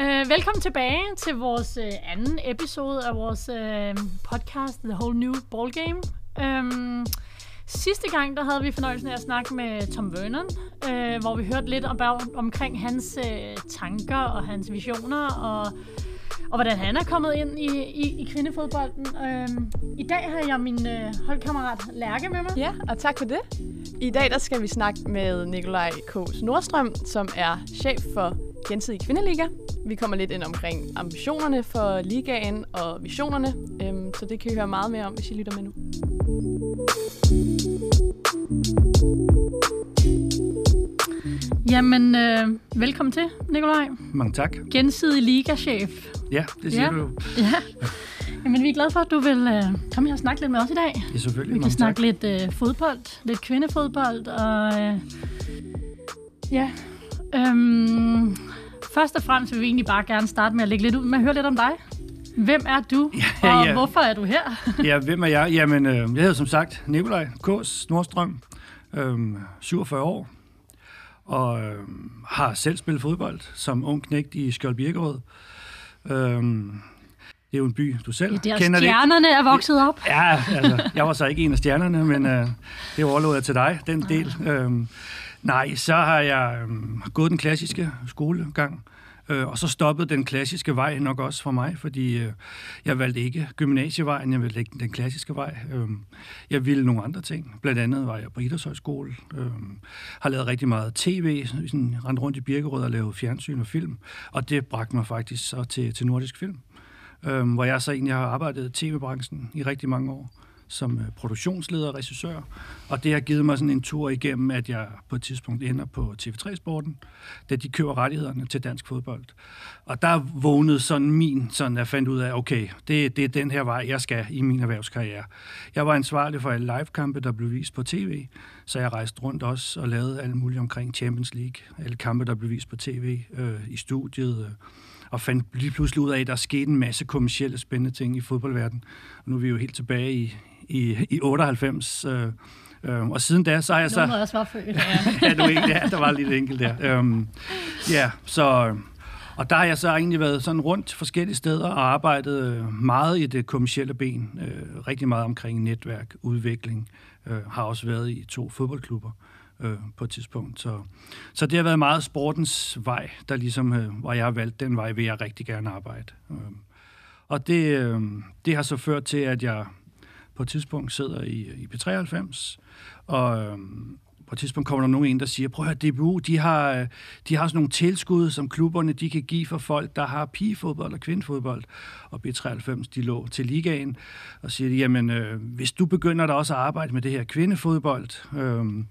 Uh, velkommen tilbage til vores uh, anden episode af vores uh, podcast, The Whole New Ball Game. Um, øhm, sidste gang, der havde vi fornøjelsen af at snakke med Tom Vernon, uh, hvor vi hørte lidt om, omkring hans uh, tanker og hans visioner, og, og hvordan han er kommet ind i, i, i kvindefodbolden. Um, I dag har jeg min uh, holdkammerat Lærke med mig. Ja, og tak for det. I dag der skal vi snakke med Nikolaj K. Nordstrøm, som er chef for Gensidig Kvindeliga. Vi kommer lidt ind omkring ambitionerne for ligaen og visionerne, øhm, så det kan I høre meget mere om, hvis I lytter med nu. Jamen, øh, velkommen til, Nikolaj. Mange tak. Gensidig ligachef. Ja, det siger Ja. du jo. Ja. Jamen, vi er glade for, at du vil øh, komme her og snakke lidt med os i dag. Ja, selvfølgelig. Vi kan snakke tak. lidt øh, fodbold, lidt kvindefodbold, og øh, ja. Øhm, først og fremmest vil vi egentlig bare gerne starte med at lægge lidt ud med at høre lidt om dig. Hvem er du, Ja, og ja. hvorfor er du her? Ja, hvem er jeg? Jamen, øh, jeg hedder som sagt Nikolaj Kås Nordstrøm, øh, 47 år, og øh, har selv spillet fodbold som ung knægt i Skjold Birkerød. Øh, det er jo en by, du selv Det er kender det. stjernerne er vokset op. Ja, altså, jeg var så ikke en af stjernerne, men øh, det overlod jeg til dig, den del. Øhm, nej, så har jeg øhm, gået den klassiske skolegang, øh, og så stoppede den klassiske vej nok også for mig, fordi øh, jeg valgte ikke gymnasievejen, jeg valgte ikke den klassiske vej. Øh, jeg ville nogle andre ting. Blandt andet var jeg på idrætshøjskole, øh, har lavet rigtig meget tv, sådan, rendt rundt i Birkerød og lavet fjernsyn og film, og det bragte mig faktisk så til, til Nordisk Film øh, hvor jeg så egentlig har arbejdet i tv-branchen i rigtig mange år som øh, produktionsleder og regissør. Og det har givet mig sådan en tur igennem, at jeg på et tidspunkt ender på TV3-sporten, da de køber rettighederne til dansk fodbold. Og der vågnede sådan min, sådan jeg fandt ud af, okay, det, det er den her vej, jeg skal i min erhvervskarriere. Jeg var ansvarlig for alle live-kampe, der blev vist på tv, så jeg rejste rundt også og lavede alt muligt omkring Champions League, alle kampe, der blev vist på tv, øh, i studiet, øh, og fandt lige pludselig ud af, at der skete en masse kommercielle spændende ting i fodboldverdenen. Og nu er vi jo helt tilbage i, i, i 98, øh, øh, og siden da, så har jeg så... Af os var født. ja, du ikke, ja, der var lidt enkelt der. Øhm, ja, så... Og der har jeg så egentlig været sådan rundt forskellige steder og arbejdet øh, meget i det kommercielle ben. Øh, rigtig meget omkring netværk, udvikling. Øh, har også været i to fodboldklubber øh, på et tidspunkt. Så, så det har været meget sportens vej, der ligesom, øh, hvor jeg har valgt den vej, vil jeg rigtig gerne arbejde. Øh, og det, øh, det har så ført til, at jeg på et tidspunkt sidder i, i P93, og øh, på et tidspunkt kommer der nogen ind, der siger, prøv at høre, DBU, de har, øh, de har sådan nogle tilskud, som klubberne de kan give for folk, der har pigefodbold og kvindefodbold. Og B93, de lå til ligaen og siger, jamen, øh, hvis du begynder da også at arbejde med det her kvindefodbold, øh,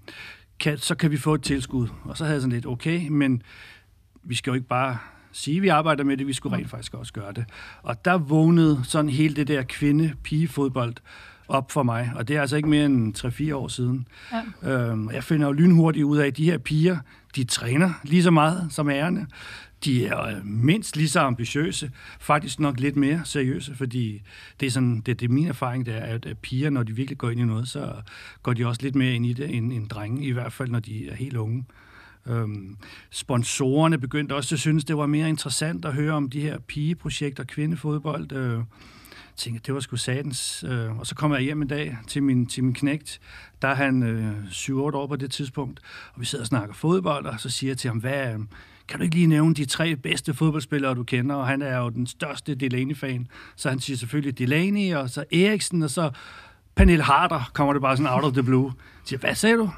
kan, så kan vi få et tilskud. Og så havde jeg sådan lidt, okay, men vi skal jo ikke bare sige, at vi arbejder med det, vi skulle rent faktisk også gøre det. Og der vågnede sådan hele det der kvinde-pigefodbold op for mig, og det er altså ikke mere end 3-4 år siden. Ja. Øhm, jeg finder jo lynhurtigt ud af, at de her piger, de træner lige så meget som ærerne. De er øh, mindst lige så ambitiøse, faktisk nok lidt mere seriøse, fordi det er, sådan, det, det er min erfaring, det er, at piger, når de virkelig går ind i noget, så går de også lidt mere ind i det end, end drenge, i hvert fald når de er helt unge. Øhm, sponsorerne begyndte også at synes, det var mere interessant at høre om de her pigeprojekter, kvindefodbold. Øh, tænkte, det var sgu satans. Øh, og så kommer jeg hjem en dag til min, til min knægt. Der er han øh, 7-8 år på det tidspunkt, og vi sidder og snakker fodbold, og så siger jeg til ham, hvad, øh, kan du ikke lige nævne de tre bedste fodboldspillere, du kender? Og han er jo den største Delaney-fan. Så han siger selvfølgelig Delaney, og så Eriksen, og så Pernille Harder, kommer det bare sådan out of the blue. Jeg siger, hvad sagde du?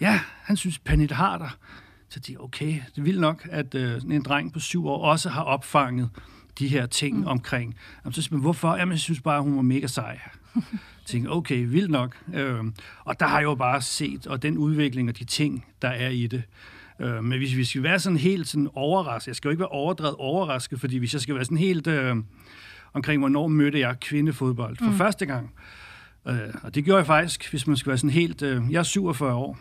Ja, han synes Pernille Harder. Så de okay, det er vildt nok, at øh, en dreng på syv år også har opfanget de her ting mm. omkring. Jamen, så siger man, hvorfor? Jamen, jeg synes bare, hun var mega sej. Jeg tænkte, okay, vildt nok. Øh, og der har jeg jo bare set, og den udvikling og de ting, der er i det. Øh, men hvis vi skal være sådan helt sådan overrasket, jeg skal jo ikke være overdrevet overrasket, fordi hvis jeg skal være sådan helt øh, omkring, hvornår mødte jeg kvindefodbold for mm. første gang, øh, og det gjorde jeg faktisk, hvis man skal være sådan helt, øh, jeg er 47 år,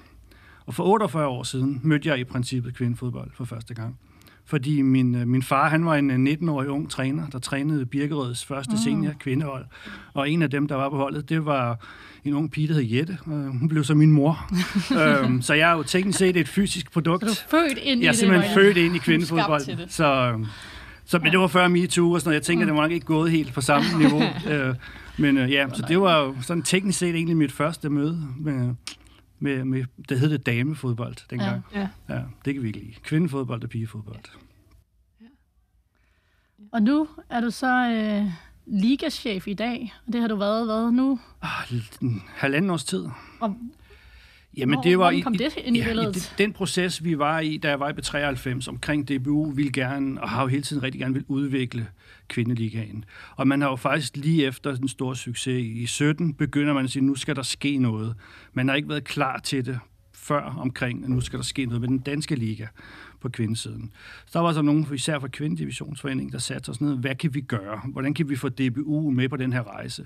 og for 48 år siden mødte jeg i princippet kvindefodbold for første gang. Fordi min, øh, min far, han var en øh, 19-årig ung træner, der trænede Birkerøds første senior kvindehold. Og en af dem, der var på holdet, det var en ung pige, der hed Jette. Og hun blev så min mor. øhm, så jeg er jo teknisk set et fysisk produkt. Så du er født ind i Jeg er det. simpelthen Maja. født ind i kvindefodbold. det. Så, øhm, Så men det var før MeToo og sådan noget. Jeg tænker, mm. det var nok ikke gået helt på samme niveau. øh, men øh, ja, så det var jo sådan teknisk set egentlig mit første møde med, med, med det hed det damefodbold dengang. Ja. Ja. ja. det kan vi ikke lide. Kvindefodbold og pigefodbold. Og nu er du så øh, ligachef i dag, og det har du været, hvad nu? Ah, en halvanden års tid. Og Jamen, Hvor- det var kom det ind i ja, billedet? det- den proces, vi var i, da jeg var i B93 omkring DBU, ville gerne, og har jo hele tiden rigtig gerne vil udvikle kvindeligaen. Og man har jo faktisk lige efter den store succes i 17, begynder man at sige, nu skal der ske noget. Man har ikke været klar til det før omkring, at nu skal der ske noget med den danske liga på kvindesiden. Så der var så nogen, især fra Kvindedivisionsforeningen, der satte os ned, hvad kan vi gøre? Hvordan kan vi få DBU med på den her rejse?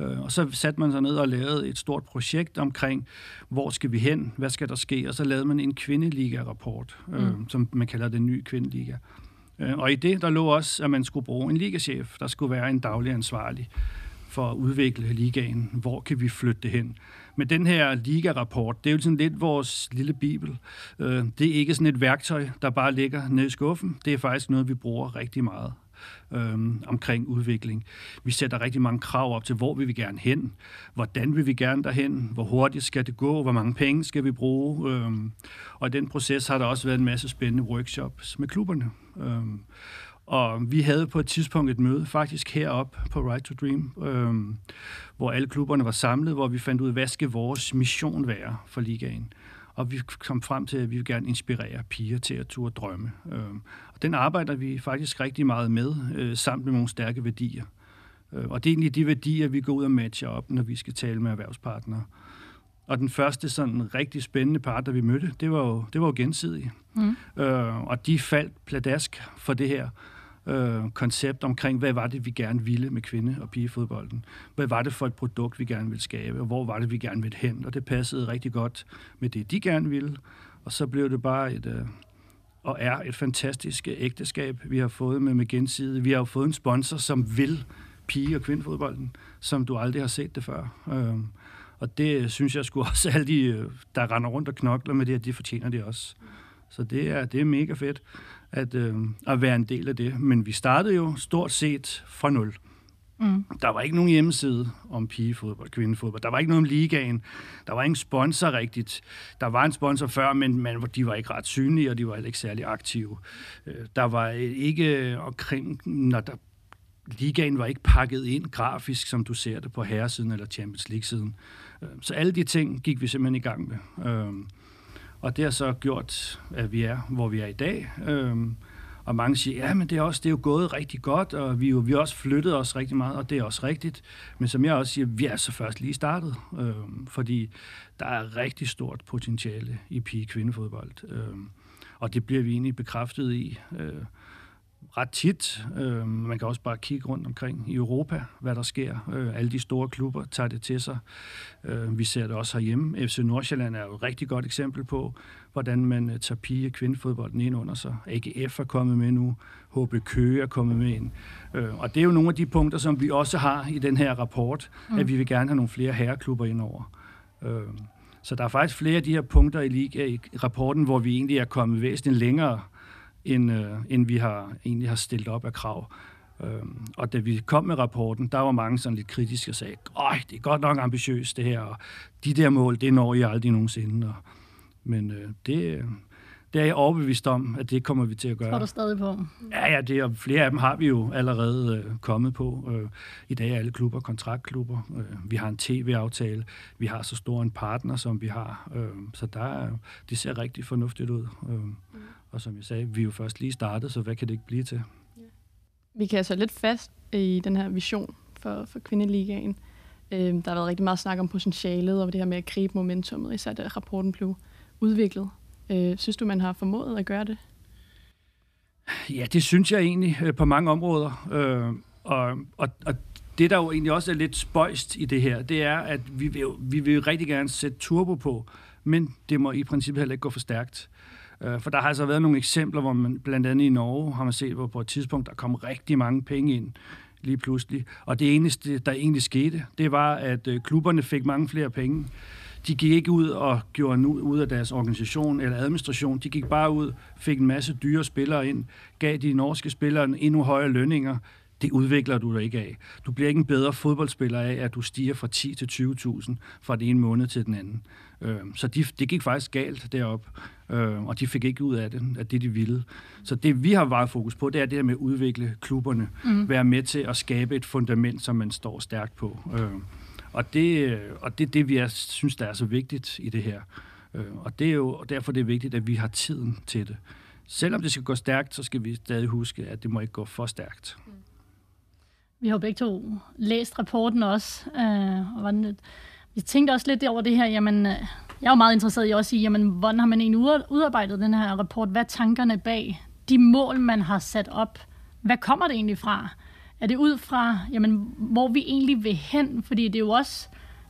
Øh, Og så satte man sig ned og lavede et stort projekt omkring, hvor skal vi hen? Hvad skal der ske? Og så lavede man en kvindeliga-rapport, øh, Mm. som man kalder den nye kvindeliga. Øh, Og i det, der lå også, at man skulle bruge en ligachef. Der skulle være en daglig ansvarlig for at udvikle ligaen. Hvor kan vi flytte det hen? Men den her liga-rapport, det er jo sådan lidt vores lille bibel. Øh, Det er ikke sådan et værktøj, der bare ligger nede i skuffen. Det er faktisk noget, vi bruger rigtig meget øhm, omkring udvikling. Vi sætter rigtig mange krav op til, hvor vil vi gerne hen, hvordan vil vi gerne derhen, hvor hurtigt skal det gå, hvor mange penge skal vi bruge. Øhm, og i den proces har der også været en masse spændende workshops med klubberne. Øhm, og vi havde på et tidspunkt et møde, faktisk heroppe på Right to Dream, øhm, hvor alle klubberne var samlet, hvor vi fandt ud af, hvad skal vores mission være for ligaen. Og vi kom frem til, at vi vil gerne inspirere piger til at turde drømme. Øhm, og den arbejder vi faktisk rigtig meget med, øh, sammen med nogle stærke værdier. Øh, og det er egentlig de værdier, vi går ud og matcher op, når vi skal tale med erhvervspartnere. Og den første sådan rigtig spændende part, der vi mødte, det var jo, det var jo gensidige. Mm. Øh, og de faldt pladask for det her øh, koncept omkring, hvad var det, vi gerne ville med kvinde- og pigefodbolden. Hvad var det for et produkt, vi gerne ville skabe, og hvor var det, vi gerne ville hen. Og det passede rigtig godt med det, de gerne ville. Og så blev det bare et, øh, og er et fantastisk ægteskab, vi har fået med, med gensidigt. Vi har jo fået en sponsor, som vil pige- og kvindefodbolden, som du aldrig har set det før. Øh, og det synes jeg skulle også alle de, øh, der render rundt og knokler med det, her, de fortjener det også. Så det er, det er mega fedt at, øh, at være en del af det. Men vi startede jo stort set fra nul. Mm. Der var ikke nogen hjemmeside om pigefodbold, kvindefodbold. Der var ikke noget om ligaen. Der var ingen sponsor rigtigt. Der var en sponsor før, men, men de var ikke ret synlige, og de var heller ikke særlig aktive. Øh, Der var ikke omkring, når der ligaen var ikke pakket ind grafisk, som du ser det på herresiden eller Champions League-siden. Øh, Så alle de ting gik vi simpelthen i gang med. Og det har så gjort, at vi er, hvor vi er i dag. Øh, Og mange siger, ja, men det er, også, det er jo gået rigtig godt, og vi, jo, vi har også flyttet os rigtig meget, og det er også rigtigt. Men som jeg også siger, vi er så først lige startet, øh, fordi der er rigtig stort potentiale i pige-kvindefodbold. Øh, og det bliver vi egentlig bekræftet i øh, ret tit. Øh, man kan også bare kigge rundt omkring i Europa, hvad der sker. Øh, alle de store klubber tager det til sig. Øh, vi ser det også herhjemme. FC Nordsjælland er jo et rigtig godt eksempel på, hvordan man øh, tager pige- og kvindefodbolden ind under sig. AGF er kommet med nu. HB Køge er kommet med ind. Øh, og det er jo nogle af de punkter, som vi også har i den her rapport, mm. at vi vil gerne have nogle flere herreklubber ind over. Øh, så der er faktisk flere af de her punkter i, i rapporten, hvor vi egentlig er kommet væsentligt længere, end, øh, end vi har egentlig har stillet op af krav. Øhm, og da vi kom med rapporten, der var mange sådan lidt kritiske og sagde, Øj, det er godt nok ambitiøst det her, og de der mål, det når I aldrig nogensinde. Og, men øh, det, det er jeg overbevist om, at det kommer vi til at gøre. Tror du stadig på? Ja, ja, det, og flere af dem har vi jo allerede øh, kommet på. Øh, I dag er alle klubber kontraktklubber. Øh, vi har en tv-aftale. Vi har så stor en partner, som vi har. Øh, så der er, det ser rigtig fornuftigt ud. Øh, og som jeg sagde, vi er jo først lige startet, så hvad kan det ikke blive til? Vi kan altså lidt fast i den her vision for, for kvindeligaen. Øh, der har været rigtig meget snak om potentialet og det her med at gribe momentummet, især da rapporten blev udviklet. Øh, synes du, man har formået at gøre det? Ja, det synes jeg egentlig øh, på mange områder. Øh, og, og, og det, der jo egentlig også er lidt spøjst i det her, det er, at vi vil, vi vil rigtig gerne sætte turbo på, men det må i princippet heller ikke gå for stærkt. Øh, for der har altså været nogle eksempler, hvor man blandt andet i Norge har man set, hvor på et tidspunkt der kom rigtig mange penge ind lige pludselig. Og det eneste, der egentlig skete, det var, at øh, klubberne fik mange flere penge. de gik ikke ud og gjorde nu ud af deres organisation eller administration. De gik bare ud, fik en masse dyre spillere ind, gav de norske spillere endnu højere lønninger. Det udvikler du dig ikke af. Du bliver ikke en bedre fodboldspiller af, at du stiger fra 10 til 20.000 fra den ene måned til den anden. Øh, så de, det gik faktisk galt derop, øh, og de fik ikke ud af det, af det, de ville. Så det, vi har meget fokus på, det er det her med at udvikle klubberne. Mm. Være med til at skabe et fundament, som man står stærkt på. Øh, og det, og det er det, vi er, synes, der er så vigtigt i det her. Øh, og det er jo derfor, det er vigtigt, at vi har tiden til det. Selvom det skal gå stærkt, så skal vi stadig huske, at det må ikke gå for stærkt. Vi har jo begge to læst rapporten også. Øh, og hvordan, vi tænkte også lidt over det her, jamen, øh, jeg er jo meget interesseret i også i, jamen, hvordan har man egentlig udarbejdet den her rapport? Hvad er tankerne bag de mål, man har sat op? Hvad kommer det egentlig fra? Er det ud fra, jamen, hvor vi egentlig vil hen? Fordi det er jo også,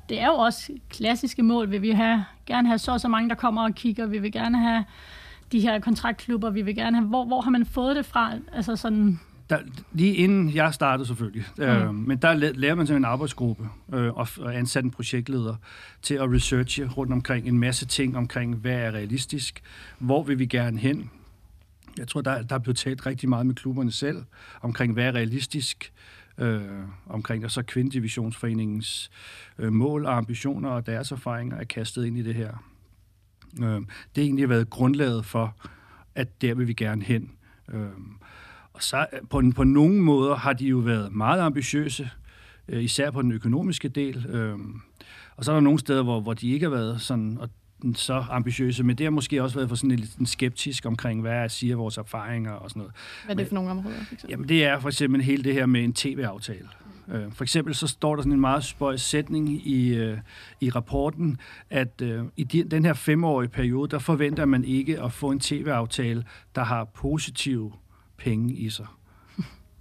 det er jo også klassiske mål. Vil vi have, gerne have så og så mange, der kommer og kigger? Vi vil gerne have de her kontraktklubber? Vi vil gerne have, hvor, hvor har man fået det fra? Altså sådan, der, lige inden jeg startede selvfølgelig, mm. øh, men der lærer man sådan en arbejdsgruppe øh, og, og ansat en projektleder til at researche rundt omkring en masse ting omkring, hvad er realistisk, hvor vil vi gerne hen. Jeg tror, der, der er blevet talt rigtig meget med klubberne selv omkring, hvad er realistisk, øh, omkring og så Kvindedivisionsforeningens øh, mål og ambitioner og deres erfaringer er kastet ind i det her. Øh, det har egentlig været grundlaget for, at der vil vi gerne hen. Øh, og så øh, på, på nogle måder har de jo været meget ambitiøse, øh, især på den økonomiske del. Øh, og så er der nogle steder, hvor, hvor de ikke har været sådan, og så ambitiøse, men det har måske også været for sådan lidt skeptisk omkring, hvad jeg siger vores erfaringer og sådan noget. Hvad er det for nogle områder? For? Jamen det er for eksempel hele det her med en tv-aftale. Mm. For eksempel så står der sådan en meget spøjs sætning i, i rapporten, at i den her femårige periode, der forventer man ikke at få en tv-aftale, der har positive penge i sig.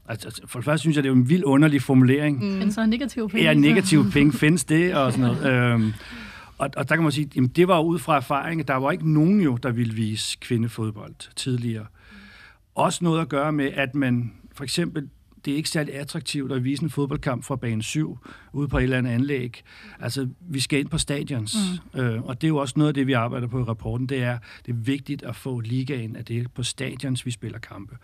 Altså, altså, for det første synes jeg, det er en vild underlig formulering. Mm. Men så negative penge? Ja, negative penge findes det, og sådan noget. øhm, og, og der kan man sige, jamen, det var ud fra erfaring, der var ikke nogen jo, der ville vise kvindefodbold tidligere. Også noget at gøre med, at man for eksempel det er ikke særlig attraktivt at vise en fodboldkamp fra bane 7 ude på et eller andet anlæg. Altså, vi skal ind på stadions, mm. øh, og det er jo også noget af det, vi arbejder på i rapporten, det er, det er vigtigt at få ligaen, at det er på stadions, vi spiller kampe.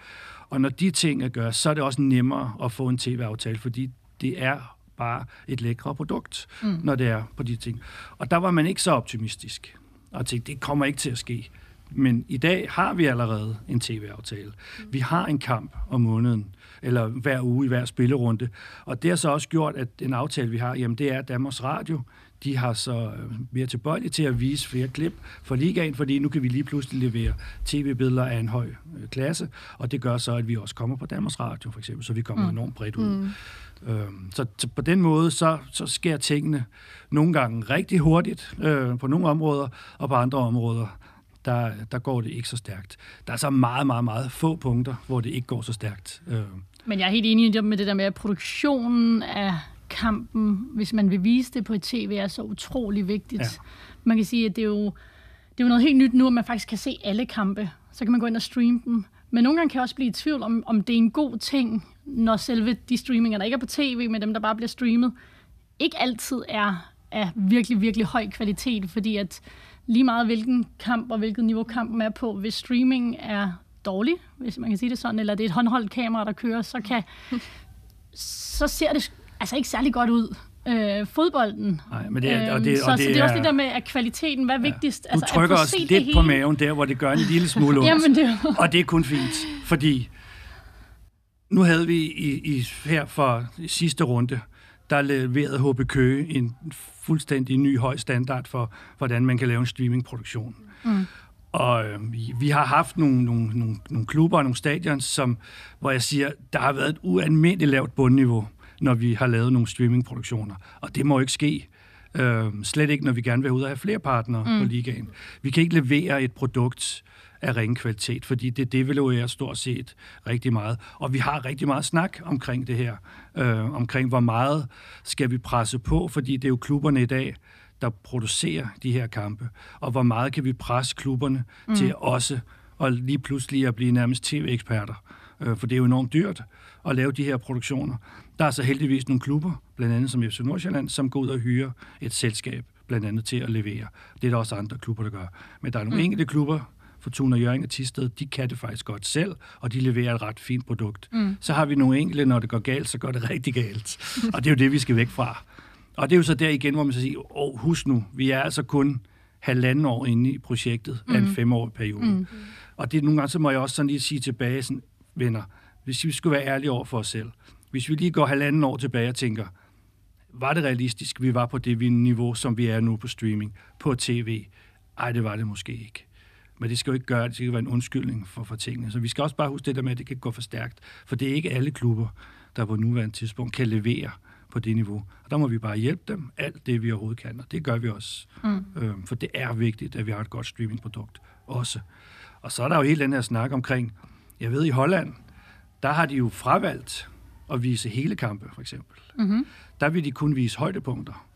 Og når de ting er gør, så er det også nemmere at få en tv-aftale, fordi det er bare et lækre produkt, mm. når det er på de ting. Og der var man ikke så optimistisk, og tænkte, det kommer ikke til at ske. Men i dag har vi allerede en tv-aftale. Vi har en kamp om måneden, eller hver uge i hver spillerunde. Og det har så også gjort, at en aftale, vi har, jamen det er Danmarks Radio. De har så mere tilbøjelige til at vise flere klip for ligaen, fordi nu kan vi lige pludselig levere tv-billeder af en høj øh, klasse, og det gør så, at vi også kommer på Danmarks Radio, for eksempel, så vi kommer mm. enormt bredt ud. Mm. Øhm, så, så på den måde, så, så sker tingene nogle gange rigtig hurtigt øh, på nogle områder, og på andre områder, der, der går det ikke så stærkt. Der er så meget, meget, meget få punkter, hvor det ikke går så stærkt. Øh. Men jeg er helt enig med det der med, at produktionen af kampen, hvis man vil vise det på et tv, er så utrolig vigtigt. Ja. Man kan sige, at det er, jo, det er jo noget helt nyt nu, at man faktisk kan se alle kampe. Så kan man gå ind og streame dem. Men nogle gange kan jeg også blive i tvivl om, om det er en god ting, når selve de streaminger, der ikke er på tv, men dem, der bare bliver streamet, ikke altid er af virkelig, virkelig høj kvalitet, fordi at lige meget hvilken kamp og hvilket niveau kampen er på, hvis streaming er dårlig, hvis man kan sige det sådan, eller det er et håndholdt kamera, der kører, så kan så ser det altså ikke særlig godt ud. Øh, fodbolden. Nej, men det er, og det, så, og det, så det er også det der med, at kvaliteten, hvad er vigtigst? Ja. Du altså, trykker os lidt på maven der, hvor det gør en lille smule ondt. Jamen, det. Og det er kun fint, fordi nu havde vi i, i, her for sidste runde, der leverede HB Køge en fuldstændig ny høj standard for, hvordan man kan lave en streamingproduktion. Mm. Og øh, vi, har haft nogle, nogle, nogle, nogle klubber og nogle stadions, som, hvor jeg siger, der har været et ualmindeligt lavt bundniveau, når vi har lavet nogle streamingproduktioner. Og det må ikke ske. Øh, slet ikke, når vi gerne vil ud og have flere partnere mm. på ligaen. Vi kan ikke levere et produkt, af ringe kvalitet, fordi det devaluerer stort set rigtig meget. Og vi har rigtig meget snak omkring det her, øh, omkring hvor meget skal vi presse på, fordi det er jo klubberne i dag, der producerer de her kampe, og hvor meget kan vi presse klubberne mm. til også og lige pludselig at blive nærmest tv-eksperter. Øh, for det er jo enormt dyrt at lave de her produktioner. Der er så heldigvis nogle klubber, blandt andet som FC Nordsjælland, som går ud og hyrer et selskab blandt andet til at levere. Det er der også andre klubber, der gør. Men der er nogle Mm. enkelte klubber, Fortuna Jørgen og Tisted, de kan det faktisk godt selv, og de leverer et ret fint produkt. Mm. Så har vi nogle enkelte, når det går galt, så går det rigtig galt. og det er jo det, vi skal væk fra. Og det er jo så der igen, hvor man så siger, åh, husk nu, vi er altså kun halvanden år inde i projektet af en Mm. femårig periode. Mm. Og det er nogle gange, så må jeg også sådan lige sige tilbage, sådan, venner, hvis vi skulle være ærlige over for os selv, hvis vi lige går halvanden år tilbage og tænker, var det realistisk, vi var på det niveau, som vi er nu på streaming, på tv? Ej, det var det måske ikke. Men det skal jo ikke gøre, det skal være en undskyldning for, for tingene. Så vi skal også bare huske det der med, at det kan gå for stærkt. For det er ikke alle klubber, der på nuværende tidspunkt kan levere på det niveau. Og der må vi bare hjælpe dem alt det, vi overhovedet kan. Og det gør vi også. Mm. Øhm, for det er vigtigt, at vi har et godt streamingprodukt også. Og så er der jo hele den her snak omkring, jeg ved i Holland, der har de jo fravalgt at vise hele kampe, for eksempel. Mm-hmm. Der vil de kun vise højdepunkter.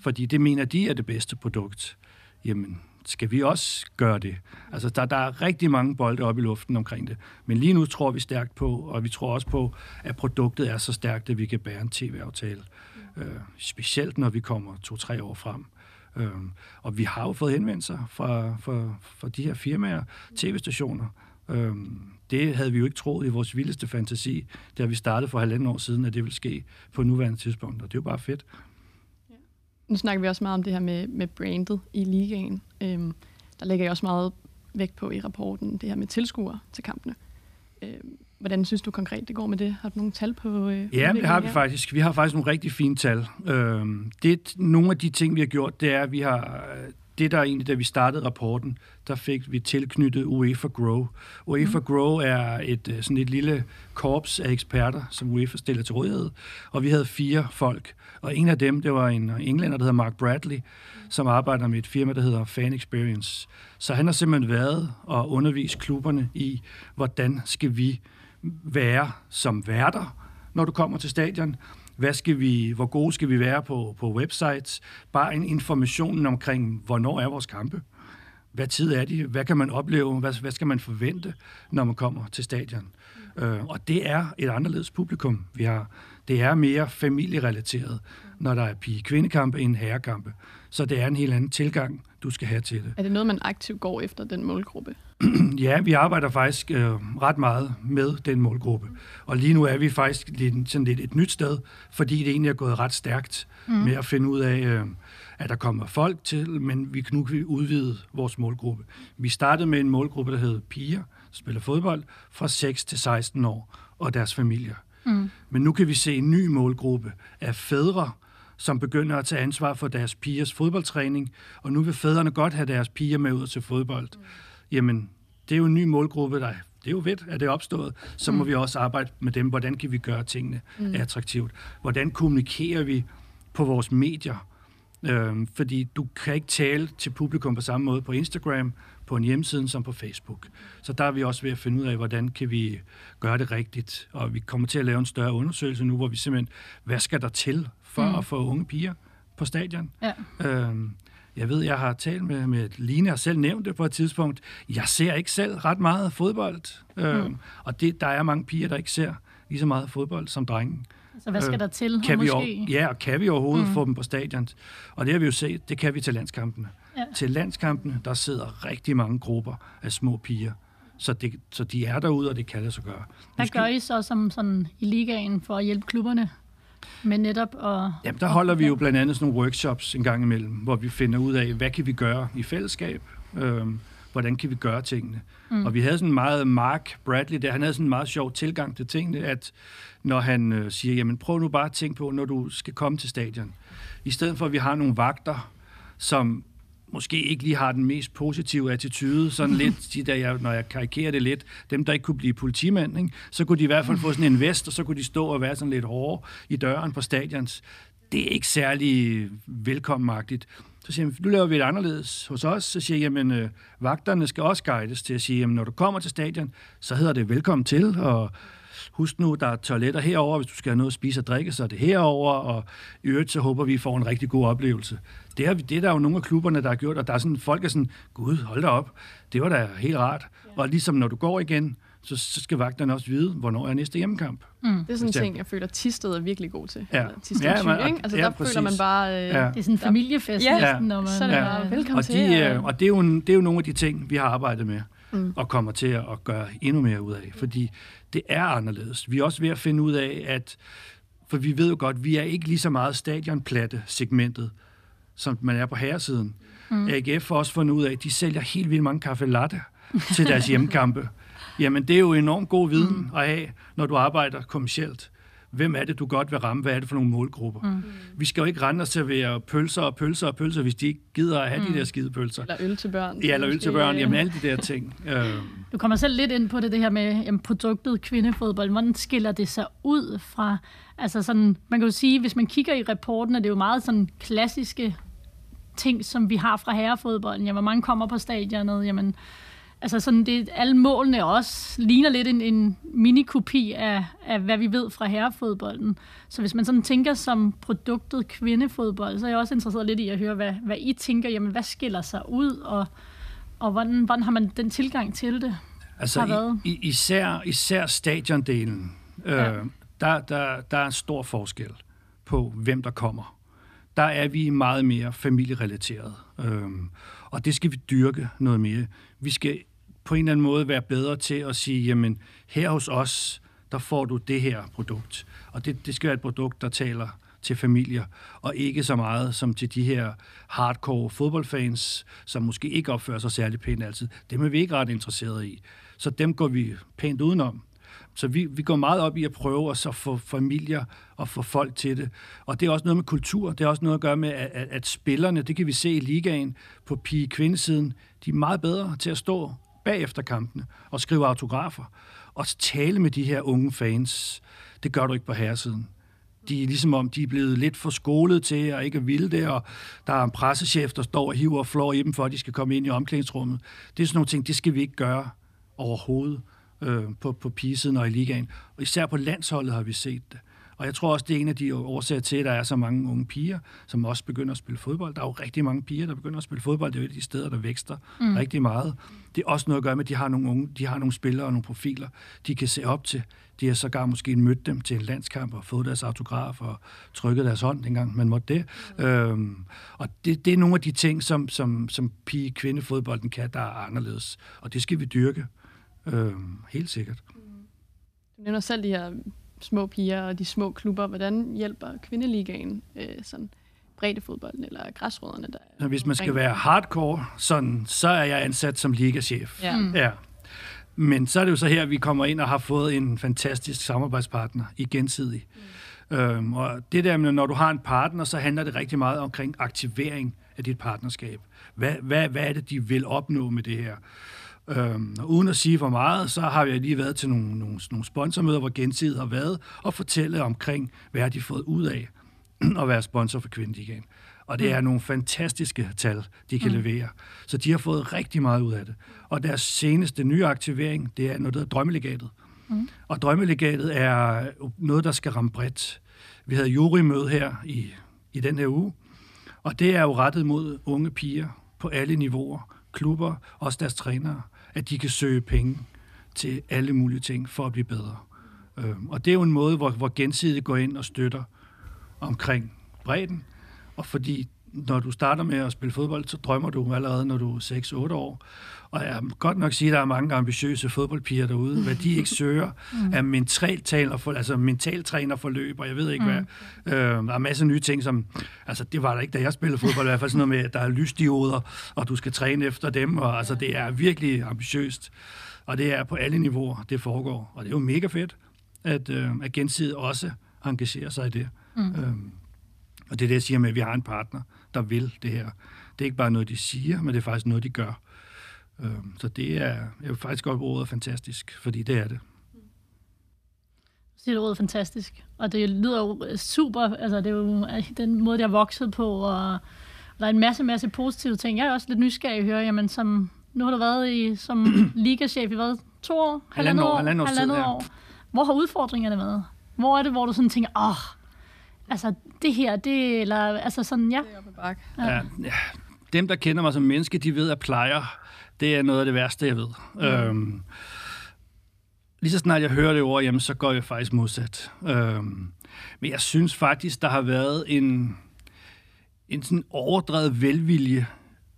Fordi det mener de er det bedste produkt. Jamen, skal vi også gøre det? Altså, der, der er rigtig mange bolde op i luften omkring det. Men lige nu tror vi stærkt på, og vi tror også på, at produktet er så stærkt, at vi kan bære en tv-aftale. Øh, specielt når vi kommer to-tre år frem. Øh, og vi har jo fået henvendelser fra, fra, fra de her firmaer, tv-stationer. Øh, det havde vi jo ikke troet i vores vildeste fantasi, da vi startede for halvanden år siden, at det ville ske på nuværende tidspunkt. Og det er jo bare fedt. Nu snakker vi også meget om det her med, med brandet i ligaen. Øhm, der lægger jeg også meget vægt på i rapporten, det her med tilskuere til kampene. Øhm, hvordan synes du konkret, det går med det? Har du nogle tal på øh, Ja, det har vi her? faktisk. Vi har faktisk nogle rigtig fine tal. Øhm, det, nogle af de ting, vi har gjort, det er, at vi har... Det, der egentlig, da vi startede rapporten, der fik vi tilknyttet UEFA Grow. UEFA mm. Grow er et øh, sådan et lille korps af eksperter, som UEFA stiller til rådighed. Og vi havde fire folk. Og en af dem, det var en englænder, der hedder Mark Bradley, som arbejder med et firma, der hedder Fan Experience. Så han har simpelthen været og undervist klubberne i, hvordan skal vi være som værter, når du kommer til stadion. Hvad skal vi, hvor gode skal vi være på, på websites? Bare en information omkring, hvornår er vores kampe? Hvad tid er de? Hvad kan man opleve? Hvad, hvad skal man forvente, når man kommer til stadion? Øh, og det er et anderledes publikum, vi har. Det er mere familierelateret, når der er pige-kvindekampe end herrekampe. Så det er en helt anden tilgang, du skal have til det. Er det noget, man aktivt går efter, den målgruppe? Ja, vi arbejder faktisk øh, ret meget med den målgruppe. Og lige nu er vi faktisk lidt, sådan lidt et nyt sted, fordi det egentlig er gået ret stærkt mm. med at finde ud af, øh, at der kommer folk til, men vi nu kan vi udvide vores målgruppe. Vi startede med en målgruppe, der hed piger, spiller fodbold, fra 6 til 16 år, og deres familier. Mm. Men nu kan vi se en ny målgruppe af fædre, som begynder at tage ansvar for deres pigers fodboldtræning, og nu vil fædrene godt have deres piger med ud til fodbold. Jamen, det er jo en ny målgruppe, der det er jo fedt, at det er opstået. Så må Mm. vi også arbejde med dem. Hvordan kan vi gøre tingene mm. attraktivt? Hvordan kommunikerer vi på vores medier? Øhm, fordi du kan ikke tale til publikum på samme måde på Instagram, på en hjemmeside som på Facebook. Så der er vi også ved at finde ud af, hvordan kan vi gøre det rigtigt. Og vi kommer til at lave en større undersøgelse nu, hvor vi simpelthen, hvad skal der til for Mm. at få unge piger på stadion? Ja. Øhm, jeg ved, jeg har talt med, med Line, og selv nævnt det på et tidspunkt. Jeg ser ikke selv ret meget fodbold. Øhm, Mm. Og det, der er mange piger, der ikke ser lige så meget fodbold som drenge. Så hvad skal Øh, der til? Kan vi, måske... over, ja, og kan vi overhovedet Mm. få dem på stadion? Og det har vi jo set, det kan vi til landskampene. Ja. Til landskampene, der sidder rigtig mange grupper af små piger. Så, det, så de er derude, og det kan det så gøre. Hvad gør I så som sådan i ligaen for at hjælpe klubberne med netop at... Jamen, der holder vi jo blandt andet sådan nogle workshops en gang imellem, hvor vi finder ud af, hvad kan vi gøre i fællesskab? Øhm, hvordan kan vi gøre tingene? Mm. Mm. Og vi havde sådan meget Mark Bradley der, han havde sådan en meget sjov tilgang til tingene, at når han øh, siger, jamen prøv nu bare at tænke på, når du skal komme til stadion. I stedet for, at vi har nogle vagter, som måske ikke lige har den mest positive attitude, sådan lidt, de der, jeg, når jeg karikerer det lidt, dem, der ikke kunne blive politimænd, ikke? så kunne de i hvert fald få sådan en vest, og så kunne de stå og være sådan lidt hårde i døren på stadions. Det er ikke særlig velkommenagtigt. Så siger jeg, nu laver vi det anderledes hos os. Så siger jeg, jamen, øh, vagterne skal også guides til at sige, jamen, når du kommer til stadion, så hedder det velkommen til, og husk nu, der er toiletter herover, hvis du skal have noget at spise og drikke, så er det herover, og i øvrigt så håber vi, I får en rigtig god oplevelse. Det, har vi, det er der jo nogle af klubberne, der har gjort, og der er sådan, folk er sådan, gud, hold da op, det var da helt rart. Og ligesom når du går igen, så, så skal vagterne også vide, hvornår er næste hjemmekamp. Det er sådan en ting, jeg føler, Tisted er virkelig god til. Ja. Tisted Ja, ja, men- ikke? Altså, ja, der præcis. føler man bare... Øh, Ja. Det er sådan en familiefest Ja. næsten, når man... Så er det Ja. bare velkommen Og, til. de, og- øh, og det, er jo, en- det er jo nogle af de ting, vi har arbejdet med, Mm. mm. og kommer til at at gøre endnu mere ud af, fordi det er anderledes. Vi er også ved at finde ud af, at, for vi ved jo godt, vi er ikke lige så meget stadionplatte-segmentet, som man er på herresiden. Mm. AGF har også fundet ud af, at de sælger helt vildt mange kaffe latte til deres hjemmekampe. Jamen, det er jo enormt god viden mm. at have, når du arbejder kommercielt. Hvem er det, du godt vil ramme? Hvad er det for nogle målgrupper? Mm. Vi skal jo ikke rende og servere pølser og pølser og pølser, hvis de ikke gider at have mm. de der skide pølser. Eller øl til børn. Ja, eller øl til børn, jamen alle de der ting. Øh, Du kommer selv lidt ind på det, det her med jamen, produktet kvindefodbold. Hvordan skiller det sig ud fra... Altså sådan, man kan jo sige, hvis man kigger i rapporten, er det jo meget sådan klassiske ting, som vi har fra herrefodbolden. Jamen, hvor mange kommer på stadionet? Jamen, altså sådan, det, alle målene også ligner lidt en, en minikopi af, af, hvad vi ved fra herrefodbolden. Så hvis man sådan tænker som produktet kvindefodbold, så er jeg også interesseret lidt i at høre, hvad, hvad I tænker. Jamen, hvad skiller sig ud, og, og hvordan, hvordan har man den tilgang til det? altså i, i, især, især stadiondelen, øh, Ja. der, der, der er en stor forskel på, hvem der kommer. Der er vi meget mere familierelateret. Øhm, og det skal vi dyrke noget mere. Vi skal på en eller anden måde være bedre til at sige, jamen her hos os, der får du det her produkt. Og det, det skal være et produkt, der taler til familier, og ikke så meget som til de her hardcore fodboldfans, som måske ikke opfører sig særlig pænt altid. Dem er vi ikke ret interesserede i. Så dem går vi pænt udenom. Så vi, vi går meget op i at prøve at så få familier og få folk til det. Og det er også noget med kultur. Det er også noget at gøre med, at, at, at spillerne, det kan vi se i ligaen på pige-kvindesiden, de er meget bedre til at stå bagefter kampene og skrive autografer og tale med de her unge fans. Det gør du ikke på herresiden. De er ligesom om, de er blevet lidt for skolet til og ikke ville det, og der er en pressechef, der står og hiver og flår i dem, for at de skal komme ind i omklædningsrummet. Det er sådan nogle ting, det skal vi ikke gøre overhovedet øh, på, på pigesiden og i ligaen. Og især på landsholdet har vi set det. Og jeg tror også, det er en af de årsager til, at der er så mange unge piger, som også begynder at spille fodbold. Der er jo rigtig mange piger, der begynder at spille fodbold. Det er jo et af de steder, der vækster mm. rigtig meget. Det er også noget at gøre med, at de har nogle unge, de har nogle spillere og nogle profiler, de kan se op til. De har sågar måske mødt dem til en landskamp og fået deres autograf og trykket deres hånd, dengang man måtte det. Mm. Øhm, og det, det er nogle af de ting, som, som, som pige-kvindefodbolden kan, der er anderledes. Og det skal vi dyrke. Øhm, helt sikkert. Du nævner selv de her små piger og de små klubber. Hvordan hjælper kvindeligaen øh, sådan breddefodbolden eller græsrødderne? Der Så hvis man skal være hardcore, sådan, så er jeg ansat som ligachef. Ja. Mm. Ja. Men så er det jo så her, vi kommer ind og har fået en fantastisk samarbejdspartner i gensidig. Mm. Øhm, og det der med, når du har en partner, så handler det rigtig meget omkring aktivering af dit partnerskab. Hvad, hvad, hvad er det, de vil opnå med det her? Øhm, og uden at sige for meget, så har jeg lige været til nogle, nogle, nogle sponsormøder, hvor gensidigt har været, og fortælle omkring, hvad har de fået ud af at være sponsor for Kvindeligaen. Og det er nogle fantastiske tal, de kan mm. levere. Så de har fået rigtig meget ud af det. Og deres seneste nye aktivering, det er noget, der hedder Drømmelegatet. Mm. Og Drømmelegatet er noget, der skal ramme bredt. Vi havde jurymøde her i, i den her uge, og det er jo rettet mod unge piger på alle niveauer, klubber, også deres trænere, at de kan søge penge til alle mulige ting for at blive bedre. Øhm, og det er jo en måde, hvor, hvor gensidigt går ind og støtter omkring bredden, og fordi når du starter med at spille fodbold, så drømmer du allerede, når du er 6-8 år. Og jeg kan godt nok sige, at der er mange ambitiøse fodboldpiger derude, hvad de ikke søger er mentaltræner for, altså mentaltrænerforløb, og jeg ved ikke hvad. Øh, der er masser af nye ting, som, altså det var der ikke, da jeg spillede fodbold, i hvert fald sådan noget med, at der er lysdioder, og du skal træne efter dem, og altså det er virkelig ambitiøst. Og det er på alle niveauer, det foregår. Og det er jo mega fedt, at, øh, at gensidigt også engagerer sig i det. Mm. Øhm, og det er det, jeg siger med, at vi har en partner, der vil det her. Det er ikke bare noget, de siger, men det er faktisk noget, de gør. Øhm, så det er, jeg vil faktisk godt bruge ordet fantastisk, fordi det er det. siger du ordet fantastisk. Og det lyder jo super, altså det er jo den måde, det har vokset på, og der er en masse, masse positive ting. Jeg er også lidt nysgerrig at høre, jamen som, nu har du været i, som ligachef i hvad, to år? Halvandet år, halvandet tid, halvandet år. Hvor har udfordringerne været? Hvor er det, hvor du sådan tænker, åh, oh, altså det her, det, eller altså sådan, ja. Er. Ja. Ja, ja. Dem, der kender mig som menneske, de ved, at plejer, det er noget af det værste, jeg ved. Mm. Øhm, lige så snart jeg hører det ord, jamen, så går jeg faktisk modsat. Øhm, men jeg synes faktisk, der har været en, en sådan overdrevet velvilje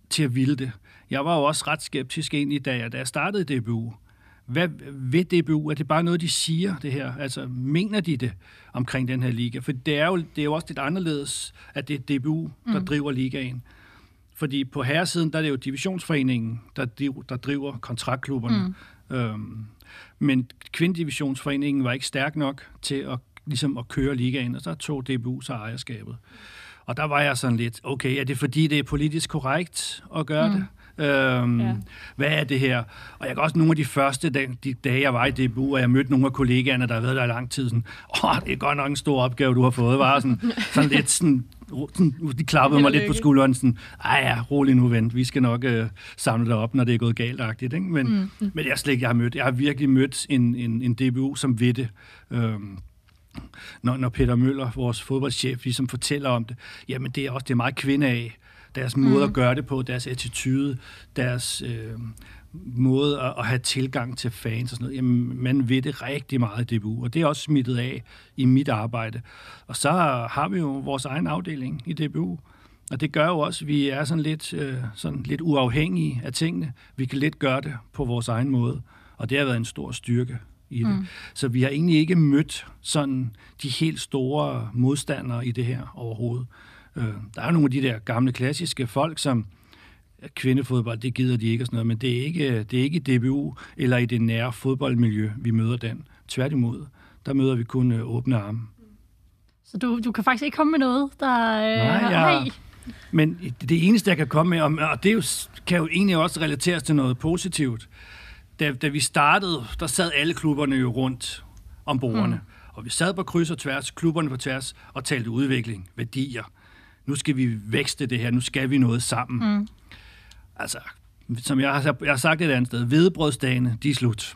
til at ville det. Jeg var jo også ret skeptisk egentlig, da jeg, da jeg startede DBU. Hvad ved DBU? Er det bare noget, de siger, det her? Altså, mener de det omkring den her liga? For det er jo, det er jo også lidt anderledes, at det er DBU, der mm. driver ligaen. Fordi på herresiden, der er det jo divisionsforeningen, der, der driver kontraktklubberne. Mm. Øhm, men kvindedivisionsforeningen var ikke stærk nok til at, ligesom at køre ligaen, og så tog DBU så ejerskabet. Og der var jeg sådan lidt, okay, er det fordi, det er politisk korrekt at gøre mm. det? Øhm, ja. Hvad er det her? Og jeg kan også nogle af de første dage, de dage jeg var i DBU, og jeg mødte nogle af kollegaerne, der har været der i lang tid, sådan, åh, det er godt nok en stor opgave, du har fået, var sådan, sådan lidt sådan, sådan, de klappede mig lidt på skulderen, sådan, ej ja, rolig nu, vent, vi skal nok øh, samle dig op, når det er gået galt ikke? Men, mm. men jeg, slet ikke, jeg har mødt, jeg har virkelig mødt en, en, en DBU, som ved det. Øhm, når, når Peter Møller, vores fodboldchef, ligesom fortæller om det, jamen det er også det er meget kvinde af deres måde mm. at gøre det på, deres attitude, deres øh, måde at, at have tilgang til fans og sådan noget. Jamen, man ved det rigtig meget i DBU, og det er også smittet af i mit arbejde. Og så har vi jo vores egen afdeling i DBU, og det gør jo også, at vi er sådan lidt, øh, sådan lidt uafhængige af tingene. Vi kan lidt gøre det på vores egen måde, og det har været en stor styrke i det. Mm. Så vi har egentlig ikke mødt sådan de helt store modstandere i det her overhovedet. Øh, der er nogle af de der gamle klassiske folk, som kvindefodbold, det gider de ikke og sådan noget, men det er ikke, det er ikke i DBU eller i det nære fodboldmiljø, vi møder den. Tværtimod, der møder vi kun øh, åbne arme. Så du, du kan faktisk ikke komme med noget, der... Øh, Nej, jeg, hey. Men det eneste, jeg kan komme med, og det jo, kan jo egentlig også relateres til noget positivt. Da, da vi startede, der sad alle klubberne jo rundt om bordene. Mm. Og vi sad på kryds og tværs, klubberne på tværs, og talte udvikling, værdier nu skal vi vækste det her, nu skal vi noget sammen. Mm. Altså, som jeg har, jeg har sagt et andet sted, hvedebrødsdagene, de er slut.